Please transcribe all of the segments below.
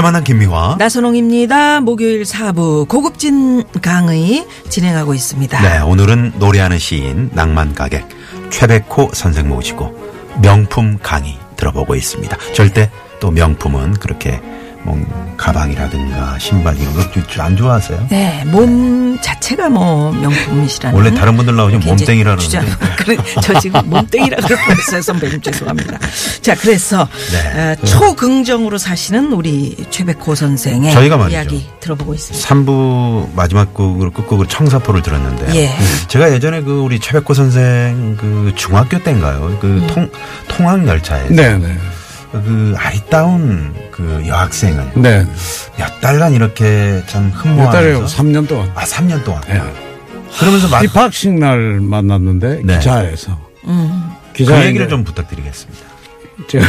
유쾌한 만남 김미화. 나선홍입니다. 목요일 4부 고급진 강의 진행하고 있습니다. 네, 오늘은 노래하는 시인 낭만 가객 최백호 선생 모시고 명품 강의 들어보고 있습니다. 절대 또 명품은 그렇게 뭐 가방이라든가 신발 이런 거안 좋아하세요? 네, 몸 자체가 뭐 명품이시라는. 원래 다른 분들 이제 몸땡이라는. 그래, 저 지금 몸땡이라 그럴 뻔했어요. 선배님 죄송합니다. 자, 그래서 네. 어, 초긍정으로 사시는 우리 최백호 선생의 저희가 말이죠. 이야기 들어보고 있습니다. 3부 마지막 곡으로 끝곡으로 청사포를 들었는데요. 예. 제가 예전에 그 우리 최백호 선생 그 중학교 때인가요? 그 음. 통, 통학 열차에서 네 네. 그 아리따운 그 여학생을 네. 몇 달간 이렇게 참 몇 달이요? 흠모하면서 3년 동안. 아 3년 동안 네. 그러면서 막 입학식 날 만났는데 네. 기차에서. 음. 기차 그 얘기를 좀 부탁드리겠습니다. 제가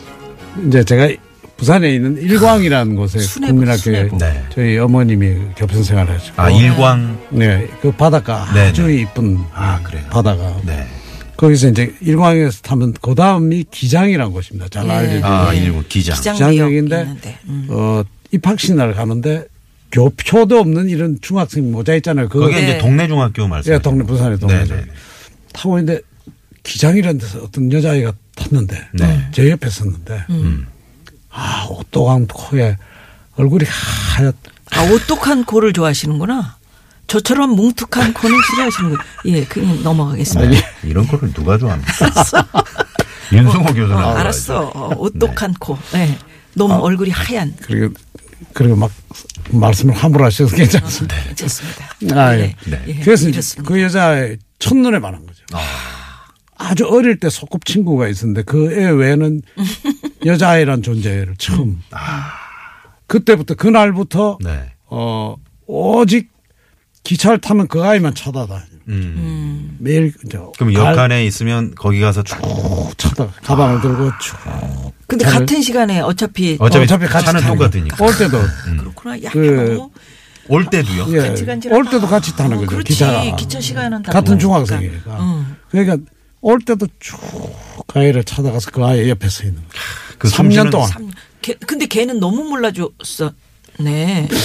이제 제가 부산에 있는 일광이라는 곳에 수뇌부, 국민학교에 수뇌부. 네. 저희 어머님이 겹선 생활을 하시고 아 일광 네, 그 바닷가 네, 아주 네. 이쁜 아, 그래요? 바다가 네. 거기서 이제 일광에서 타면 그 다음이 기장이라는 곳입니다. 잘 네. 알려진 아 일광 기장. 기장역인데. 음. 어, 입학식 날 가는데 교표도 없는 이런 중학생 모자 있잖아요. 그거 거기 네. 이제 동네 중학교 말씀. 예, 동네 부산의 동네 네, 네. 타고 있는데 기장이라는 데서 어떤 여자아이가 탔는데 네. 제 옆에 섰는데 음. 아 오똑한 코에 얼굴이 하얗 아, 오똑한 코를 좋아하시는구나. 저처럼 뭉툭한 코는 싫어하시는군. 예, 그냥 넘어가겠습니다. 네. 이런 거를 누가 좋아합니까? 윤성호 교수는 어, 안 알았어. 어, 오똑한 코. 네. 너무 얼굴이 하얀. 그리고 그리고 막 말씀을 함부로 하셔서 괜찮습니다. 괜찮습니다. 아, 예. 네. 예, 그래서 이렇습니다. 그 여자의 첫눈에 반한 거죠. 아 주 어릴 때 소꿉 친구가 있었는데 그 애 외에는 여자아이란 존재를 처음. 그때부터 그날부터 네. 어 오직 기차를 타면 그 아이만 쳐다다니. 음. 매일 이제 그럼 역한에 있으면 거기 가서 쭉 쳐다 가방을 들고 쭉. 근데 차를- 같은 시간에 어차피 어차피, 어차피 같이 차는 타는 똑같으니까. 올 때도 그렇구나. 야, 그- 너무 올 때도요. 예, 간질간질하다. 올 때도 같이 타는 어, 거죠. 그렇지. 기차가 기차 시간은 다 같은 똑같으니까. 중학생이니까. 음. 그러니까 올 때도 쭉 아이를 찾아가서 그 아이 옆에 서 있는 거예요. 그 3년 숨쉬는 동안. 삼- 걔- 근데 걔는 너무 몰라줬어. 네.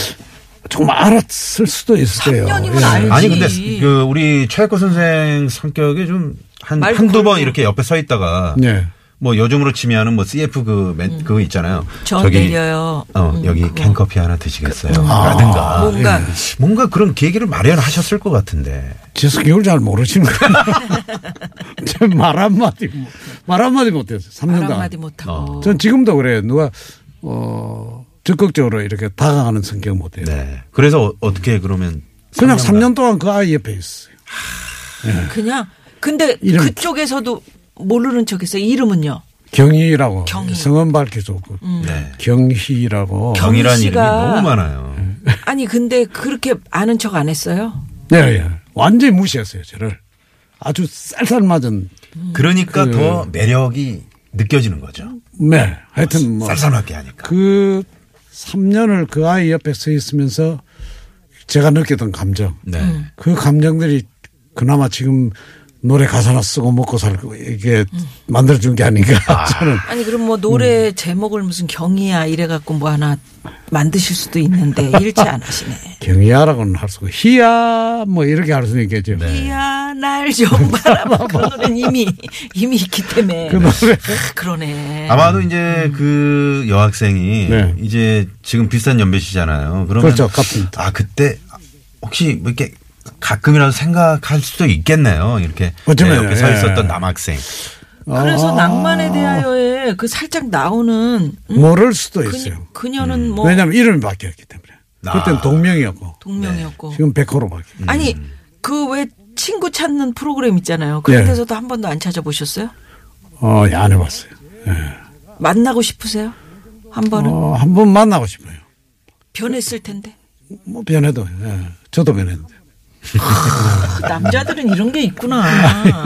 정말 알았을 수도 거예요. 3년이면 예. 알지. 아니 근데 그 우리 최혜코 선생 성격이 좀 한 한두 번. 이렇게 옆에 서 있다가 네. 뭐 요즘으로 치면은 뭐 CF 그 맨, 그거 있잖아요. 저 내려요. 어, 음, 여기 그거. 캔커피 하나 드시겠어요? 라든가. 뭔가 뭔가 그런 계기를 마련하셨을 것 같은데. 제 성격을 잘 모르시는 거예요. 말 한마디, 못- 말 한마디 못했어요. 3년 말 동안. 한마디 못하고. 전 지금도 그래요. 누가, 어, 적극적으로 이렇게 다가가는 성격 못해요. 네. 그래서 어, 떻게 그러면 그냥 3년간 3년 동안 그 아이 옆에 있어요. 그냥 근데 이름- 그쪽에서도 모르는 척했어요. 이름은요. 경희라고. 경희. 성은 밝기 좋고. 네. 경희라고. 경이라는 이름이 너무 많아요. 아니 근데 그렇게 아는 척 안 했어요. 네, 예. 완전히 무시했어요, 저를. 아주 쌀쌀 맞은, 그러니까 그- 더 매력이 느껴지는 거죠. 네. 하여튼 뭐. 쌀쌀하게 하니까. 그 3년을 그 아이 옆에 서 있으면서 제가 느꼈던 감정. 네. 그 감정들이 그나마 지금 노래 가사나 쓰고 먹고 살고 이게 만들어준 게 아닌가 저는 아니 그럼 뭐 노래 제목을 무슨 경이야 이래갖고 뭐 하나 만드실 수도 있는데 일치 안 하시네. 경이야라고는 할 수가 희야 뭐 이렇게 할 수는 있겠죠. 이야 날 좀 바라봐. 그 노래는 이미 이미 있기 때문에. 그 노래 아, 그러네. 아마도 이제 그 여학생이 네. 이제 지금 비슷한 연배시잖아요. 그러면 그렇죠. 같은. 아 그때 혹시 뭐 이렇게 가끔이라도 생각할 수도 있겠네요. 이렇게 어쩌면, 내 옆에 서 예. 있었던 남학생. 그래서 아. 낭만에 대하여에 그 살짝 나오는 음? 모를 수도 있어요. 그, 녀는 뭐 왜냐하면 이름이 바뀌었기 때문에. 아. 그때는 동명이었고 동명이었고. 지금 백호로 바뀌었 아니 그 왜 친구 찾는 프로그램 있잖아요. 그런 예. 데서도 한 번도 안 찾아보셨어요? 어, 예, 안 해봤어요. 만나고 싶으세요? 한 번은 어, 한 번 만나고 싶어요. 변했을 텐데. 뭐 변해도, 예. 저도 변했는데. 남자들은 이런 게 있구나.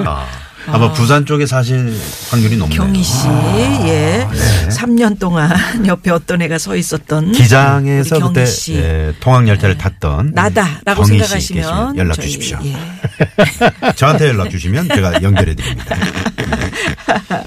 아, 아마 부산 쪽에 사실 확률이 높네요. 경희 씨, 예. 3년 동안 옆에 어떤 애가 서 있었던 기장에서 그때. 예, 통학 열차를 탔던 나다라고 경희 씨 생각하시면 연락 저희, 주십시오. 예. 저한테 연락 주시면 제가 연결해 드립니다.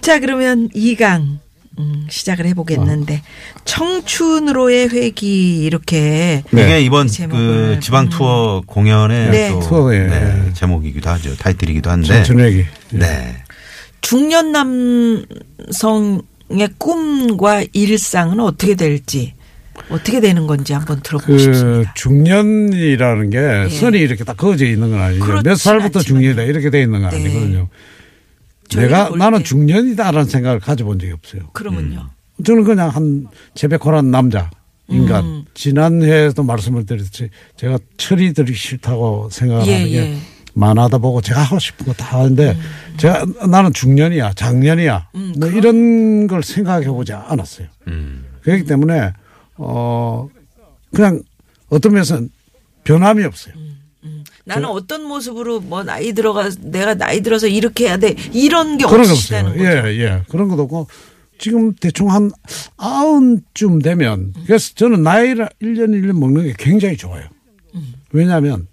자, 그러면 2강 음, 시작을 해보겠는데 청춘으로의 회기 이렇게 이게 이번 제목을, 그 지방 투어 공연의 네. 또 투어의, 네, 예. 제목이기도 하죠. 타이틀이기도 한데. 천천히. 네. 중년 남성의 꿈과 일상은 어떻게 될지 어떻게 되는 건지 한번 들어보고 그 싶습니다. 중년이라는 게 선이 이렇게 딱 그어져 있는 건 아니죠. 예. 몇 살부터 않지만요. 중년이다 이렇게 돼 있는 건 네. 아니거든요. 내가 볼 나는 때. 중년이다라는 생각을 가져본 적이 없어요. 그러면요. 저는 그냥 한 제백호란 남자 인간 음. 지난 회에도 말씀을 드렸지 제가 철이 들기 싫다고 생각하는 예, 게 예. 만화다 보고 제가 하고 싶은 거 다 하는데 제가 나는 중년이야 작년이야 음, 뭐 이런 걸 생각해 보지 않았어요. 음. 그렇기 때문에 어 그냥 어떤 면에서는 변함이 없어요. 나는 어떤 모습으로 뭐 나이 들어가 내가 나이 들어서 이렇게 해야 돼 이런 게 그런 거 없으시다는 없어요. 거죠. 예, 예. 그런 것도 없고 지금 대충 한 아흔쯤 되면 그래서 저는 나이를 1년 1년 먹는 게 굉장히 좋아요. 왜냐하면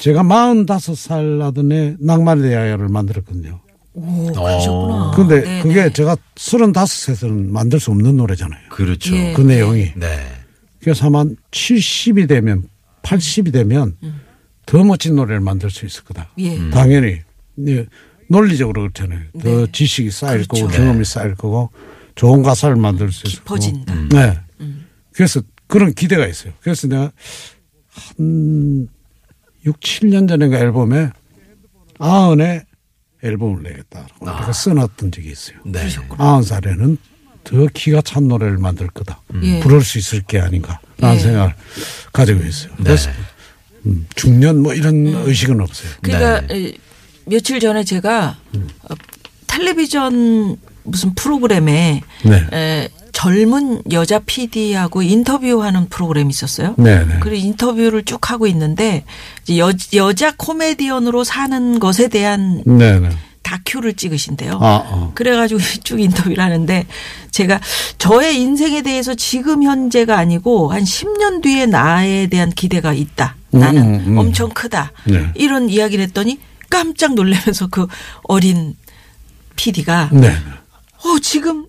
제가 45살 나던 해 낭만의 대야를 만들었거든요. 오, 그러셨구나. 근데 네, 그게 네. 제가 35세에서는 만들 수 없는 노래잖아요. 그렇죠. 예. 그 내용이. 네. 그래서 아마 70이 되면 80이 되면 더 멋진 노래를 만들 수 있을 거다. 예. 음. 당연히 네, 논리적으로 그렇잖아요. 더 네. 지식이 쌓일 그렇죠. 거고 경험이 쌓일 거고 좋은 가사를 만들 수 있을 거고. 깊어진다. 음. 네. 그래서 그런 기대가 있어요. 그래서 내가 한 6, 7년 전인가 앨범에 아흔에 앨범을 내겠다라고 이렇게 써놨던 적이 있어요. 네. 아흔 살에는 더 기가 찬 노래를 만들 거다. 예. 부를 수 있을 게 아닌가라는 예. 생각을 가지고 있어요. 네. 그래서 음, 중년 뭐 이런 의식은 없어요. 그러니까 네. 에, 며칠 전에 제가 어, 텔레비전 무슨 프로그램에 네. 에, 젊은 여자 PD하고 인터뷰하는 프로그램이 있었어요. 네, 네. 그리고 인터뷰를 쭉 하고 있는데 이제 여, 여자 코미디언으로 사는 것에 대한 네, 네. 다큐를 찍으신대요. 아, 어. 그래가지고 쭉 인터뷰를 하는데 제가 저의 인생에 대해서 지금 현재가 아니고 한 10년 뒤에 나에 대한 기대가 있다. 나는 음, 음, 음. 엄청 크다. 네. 이런 이야기를 했더니 깜짝 놀라면서 그 어린 PD가 네. 어, 지금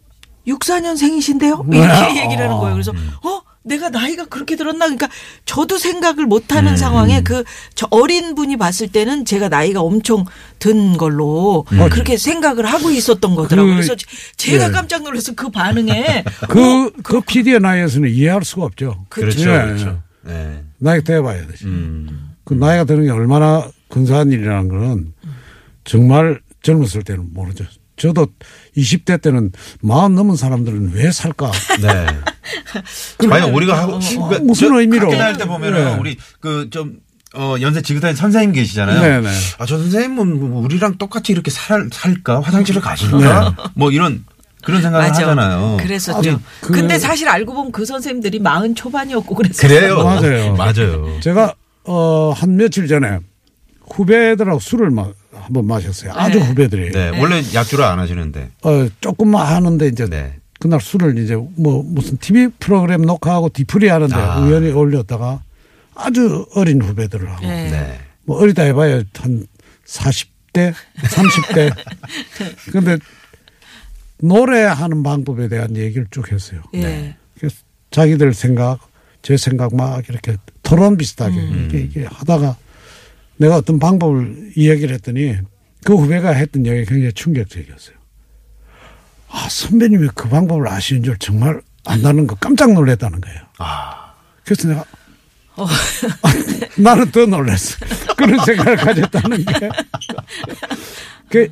64년생이신데요? 네. 이렇게 얘기를 하는 거예요. 그래서 어, 내가 나이가 그렇게 들었나? 그러니까 저도 생각을 못 하는 상황에 그저 어린 분이 봤을 때는 제가 나이가 엄청 든 걸로 그렇게 생각을 하고 있었던 거더라고요. 그, 그래서 제가 예. 깜짝 놀라서 그 반응에 그, 그 PD의 나이에서는 이해할 수가 없죠. 그렇죠. 예, 그렇죠. 네. 나이가 돼봐야 되지. 음. 그 나이가 드는 게 얼마나 근사한 일이라는 거는 정말 젊었을 때는 모르죠. 저도 20대 때는 마흔 넘은 사람들은 왜 살까? 네. 과연 우리가 하고 그러니까 무슨 저 의미로? 학교 다닐 때 보면은 네. 우리 그좀 어, 연세 지긋한 선생님 계시잖아요. 네네. 아, 저 선생님은 뭐 우리랑 똑같이 이렇게 살, 살까? 화장실을 가실까? 뭐 이런 그런 생각을 맞아. 하잖아요. 그랬었죠. 아니, 그- 근데 사실 알고 보면 그 선생님들이 마흔 초반이었고 그랬어요. 그래요. 맞아요. 맞아요. 제가 어, 한 며칠 전에 후배들하고 술을 마, 한번 마셨어요. 아주 네. 후배들이. 네. 원래 약주를 안 하시는데. 어, 조금만 하는데 이제 네. 그날 술을 이제 뭐 무슨 TV 프로그램 녹화하고 뒤풀이 하는데 아. 우연히 올렸다가 아주 어린 후배들을 하고 네. 네. 뭐 어리다 해봐야 한 40대, 30대. 근데 노래하는 방법에 대한 얘기를 쭉 했어요. 예. 그래서 자기들 생각, 제 생각 막 이렇게 토론 비슷하게 음. 이렇게, 이렇게 하다가 내가 어떤 방법을 이야기를 했더니 그 후배가 했던 얘기가 굉장히 충격적이었어요. 아, 선배님이 그 방법을 아시는 줄 정말 안다는 거 깜짝 놀랐다는 거예요. 아. 그래서 내가 나는 더 놀랐어. 그런 생각을 가졌다는 게. 그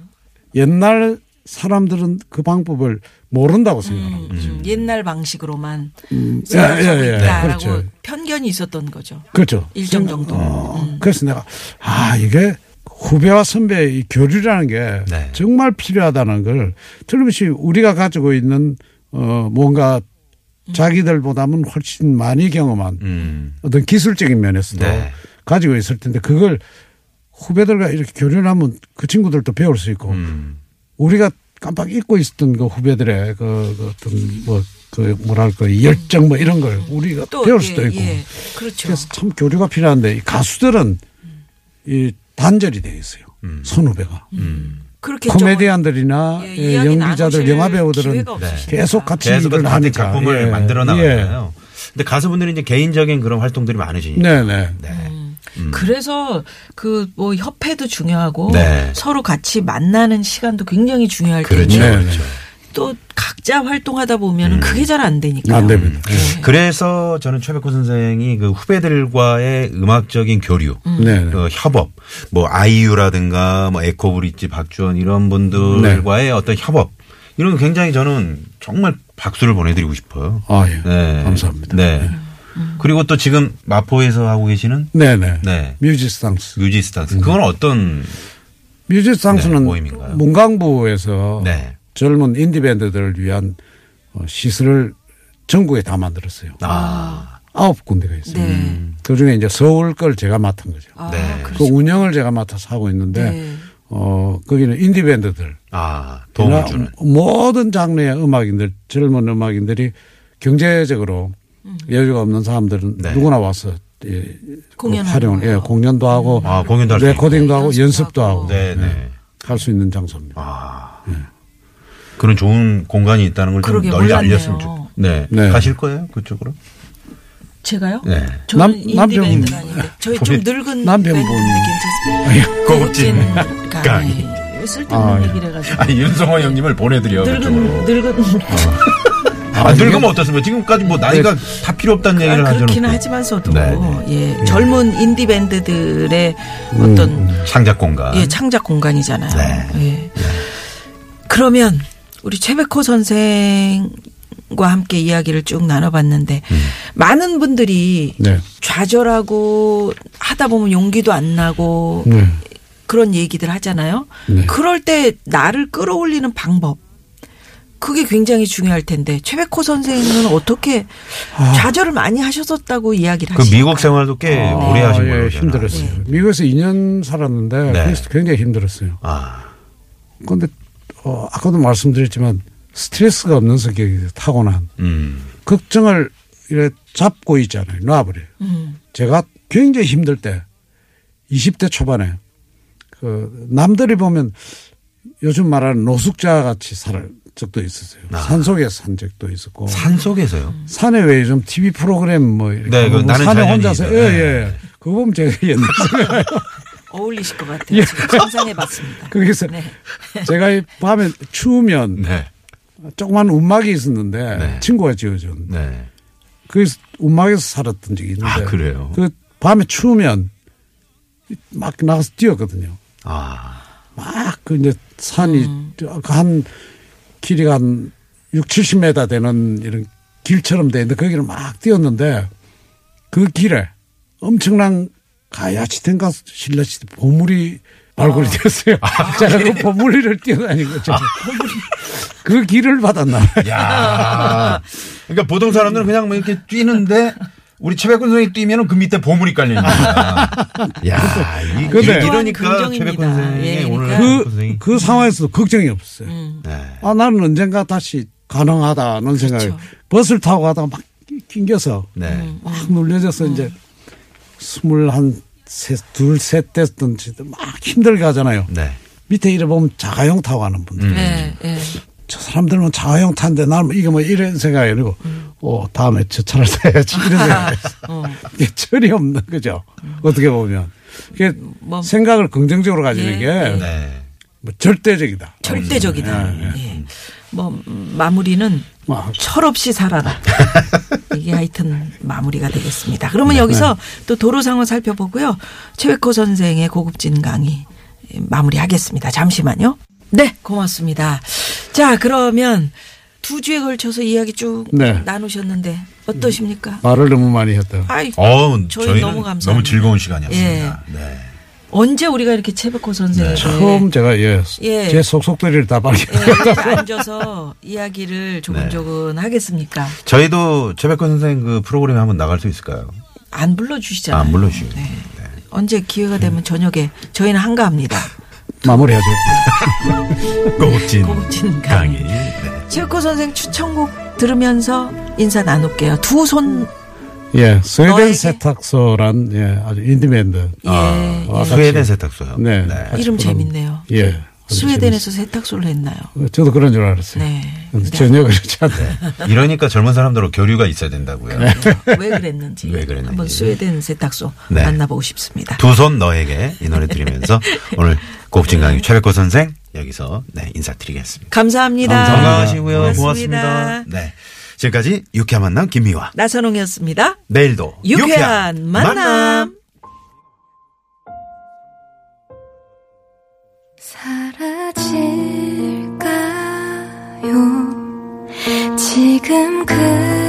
옛날 사람들은 그 방법을 모른다고 생각합니다. 음, 옛날 방식으로만 예, 살아가고 예, 예. 있다라고 그렇죠. 편견이 있었던 거죠. 그렇죠. 일정 생각- 정도. 어, 음. 그래서 내가 아 이게 후배와 선배의 이 교류라는 게 네. 정말 필요하다는 걸 틀림없이 우리가 가지고 있는 어 뭔가 자기들보다는 훨씬 많이 경험한 음. 어떤 기술적인 면에서도 네. 가지고 있을 텐데 그걸 후배들과 이렇게 교류를 하면 그 친구들도 배울 수 있고 음. 우리가 깜빡 잊고 있었던 그 후배들의 그, 그 어떤 뭐 그 뭐랄까 열정 뭐 이런 걸 우리가 또 배울 예, 수도 있고 예. 그렇죠. 그래서 참 교류가 필요한데 이 가수들은 이 단절이 돼 있어요. 음. 선후배가 그렇게 코미디언들이나 예, 예, 연기자들, 영화 배우들은 없으시니까. 계속 같이 계속 일을 하니까 작품을 예. 만들어 예. 나가잖아요. 근데 가수분들이 이제 개인적인 그런 활동들이 많으시니까. 네네. 네. 음. 그래서 그 뭐 협회도 중요하고 네. 서로 같이 만나는 시간도 굉장히 중요할 그렇죠. 텐데 네, 그렇죠. 또 각자 활동하다 보면은 음. 그게 잘 안 되니까. 안 됩니다. 네. 그래서 저는 최백호 선생이 그 후배들과의 음악적인 교류, 네. 네. 그 협업, 뭐 아이유라든가 뭐 에코브릿지, 박주원 이런 분들과의 어떤 협업 이런 거 굉장히 저는 정말 박수를 보내드리고 싶어요. 아, 예. 네. 감사합니다. 네. 그리고 또 지금 마포에서 하고 계시는 네네. 네. 뮤지스탕스. 뮤지스탕스. 그건 어떤 뮤지스탕스는 네, 모임인가요? 문광부에서 네. 젊은 인디밴드들을 위한 어, 시설을 전국에 다 만들었어요. 아. 아홉 군데가 있어요. 네. 그 중에 이제 서울 걸 제가 맡은 거죠. 아, 네. 그 운영을 제가 맡아서 하고 있는데, 네. 어, 거기는 인디밴드들. 아, 도움을 주는. 모든 장르의 음악인들, 젊은 음악인들이 경제적으로 여유가 없는 사람들은 네. 누구나 와서 예, 공연하고. 활용을, 예, 공연도 하고, 아, 공연도 할수 레코딩도 하고, 연습도 하고. 하고, 네, 네. 할 수 있는 장소입니다. 아. 그런 좋은 공간이 있다는 걸 좀 널리 몰랐네요. 알렸으면 좋. 네. 네. 가실 거예요? 그쪽으로? 제가요? 네. 저는 남- 인디 남편- 밴드가 아닌데 저희 좀 늙은 남편분. 괜찮습니다. 고급진 강의. 강의. 쓸데없는 아, 얘기를 해가지고. 아니, 윤성호 형님을 보내드려. 늙은 늙은 아, 늙으면 어떻습니까? 지금까지 뭐 나이가 다 필요 없다는 얘기를 아, 하죠. 그렇기는 하지만서도 네, 네. 예 젊은 인디 밴드들의 어떤 창작 공간. 예 창작 공간이잖아요. 네. 예. 그러면 우리 최백호 선생 과 함께 이야기를 쭉 나눠봤는데 음. 많은 분들이 네. 좌절하고 하다 보면 용기도 안 나고 네. 그런 얘기들 하잖아요. 네. 그럴 때 나를 끌어올리는 방법. 그게 굉장히 중요할 텐데 최백호 선생은 어떻게 좌절을 많이 하셨었다고 이야기를 그 하시니까. 미국 생활도 꽤 아, 오래 하신 예, 걸로 힘들었어요. 네. 미국에서 2년 살았는데 네. 그래서 굉장히 힘들었어요. 아. 그런데 어, 아까도 말씀드렸지만 스트레스가 없는 성격이 타고난 음. 걱정을 이렇게 잡고 있잖아요. 놔버려요. 음. 제가 굉장히 힘들 때 20대 초반에 그 남들이 보면 요즘 말하는 노숙자 같이 살 적도 있었어요. 아. 산 속에 산 적도 있었고 산 속에서요? 산에 왜 요즘 TV 프로그램 뭐 이렇게 네, 그뭐 나는 산에 혼자서 있죠. 예, 네. 예. 그거 보면 제가 옛날 생각나요. 어울리실 것 같아요. 지금 상상해봤습니다. 거기서 네. 제가 이 밤에 추우면 네. 조그만 움막이 있었는데 네. 친구가 지어준 네. 거기서 움막에서 살았던 적이 있는데 아, 그래요? 그 밤에 추우면 막 나가서 뛰었거든요. 아. 막 그 이제 산이 음. 저한 길이가 한 6, 70m 되는 이런 길처럼 돼 있는데 거기를 막 뛰었는데 그 길에 엄청난 가야치 된가 실내시 보물이 발굴이 됐어요. 제가 그 보물이를 뛰어다닌 거죠. 그 길을 받았나. 야. 그러니까 보통 사람들은 그냥 뭐 이렇게 뛰는데 우리 최백훈 선생이 뛰면은 그 밑에 보물이 깔려 있는 거야. 야, 이, 근데 이러니까 긍정입니다. 최백훈 선생이 예, 오늘 그러니까. 그, 선생이 그 상황에서도 걱정이 없어요. 음. 네. 아, 나는 언젠가 다시 가능하다는 그렇죠. 버스를 타고 가다가 막 낑겨서 네. 음. 막 눌려져서 이제 스물 한 셋, 둘, 셋 됐던 막 힘들게 하잖아요. 네. 밑에 이래 보면 자가용 타고 가는 분들. 음. 네, 네. 저 사람들은 자가용 타는데 나는 이게 뭐 이런 생각이 아니고, 어, 다음에 저 차를 타야지. 이런 생각이 어. 이게 철이 없는 거죠. 어떻게 보면. 이게 뭐- 생각을 긍정적으로 가지는 예, 게 네. 뭐 절대적이다. 절대적이다. 예, 예. 예. 뭐 음, 마무리는 막 철없이 살아라. 이게 하여튼 마무리가 되겠습니다. 그러면 네. 여기서 또 도로 상황 살펴보고요. 최백호 선생의 고급진 강의 마무리하겠습니다. 잠시만요. 네, 고맙습니다. 자, 그러면 두 주에 걸쳐서 이야기 쭉 네. 나누셨는데 어떠십니까? 말을 너무 많이 했다. 아이, 어, 저희 너무 감사합니다. 너무 즐거운 시간이었습니다. 네. 언제 우리가 이렇게 최백호 선생을 처음 제가 예, 예. 제 속속들이를 다 발견. 예, 앉아서 이야기를 조근조근 하겠습니까? 저희도 최백호 선생 그 프로그램에 한번 나갈 수 있을까요? 안 불러주시잖아요. 아, 안 불러주시고. 네. 언제 기회가 되면 저녁에 저희는 한가합니다. 마무리하죠. 고급진, 고급진 강의. 네. 최백호 선생 추천곡 들으면서 인사 나눌게요. 두 손 예, 스웨덴 너에게? 세탁소란 예, 아주 인디밴드. 예, 아, 예. 스웨덴 세탁소요. 네. 이름 재밌네요. 예. 스웨덴에서 세탁소를 했나요? 재밌- 저도 그런 줄 알았어요. 네. 근데 네. 전혀 그렇지 않네. 이러니까 젊은 사람들은 교류가 있어야 된다고요. 왜 그랬는지, 왜 그랬는지. 한번 스웨덴 세탁소 네. 만나보고 싶습니다. 두 손 너에게 이 노래 들으면서 오늘 고급진 강의 최백호 선생 여기서 네, 인사드리겠습니다. 감사합니다. 건강하시고요. 고맙습니다. 고맙습니다. 네. 지금까지 유쾌한 만남 김미화. 나선홍이었습니다. 내일도 유쾌한 만남. 사라질까요? 지금 그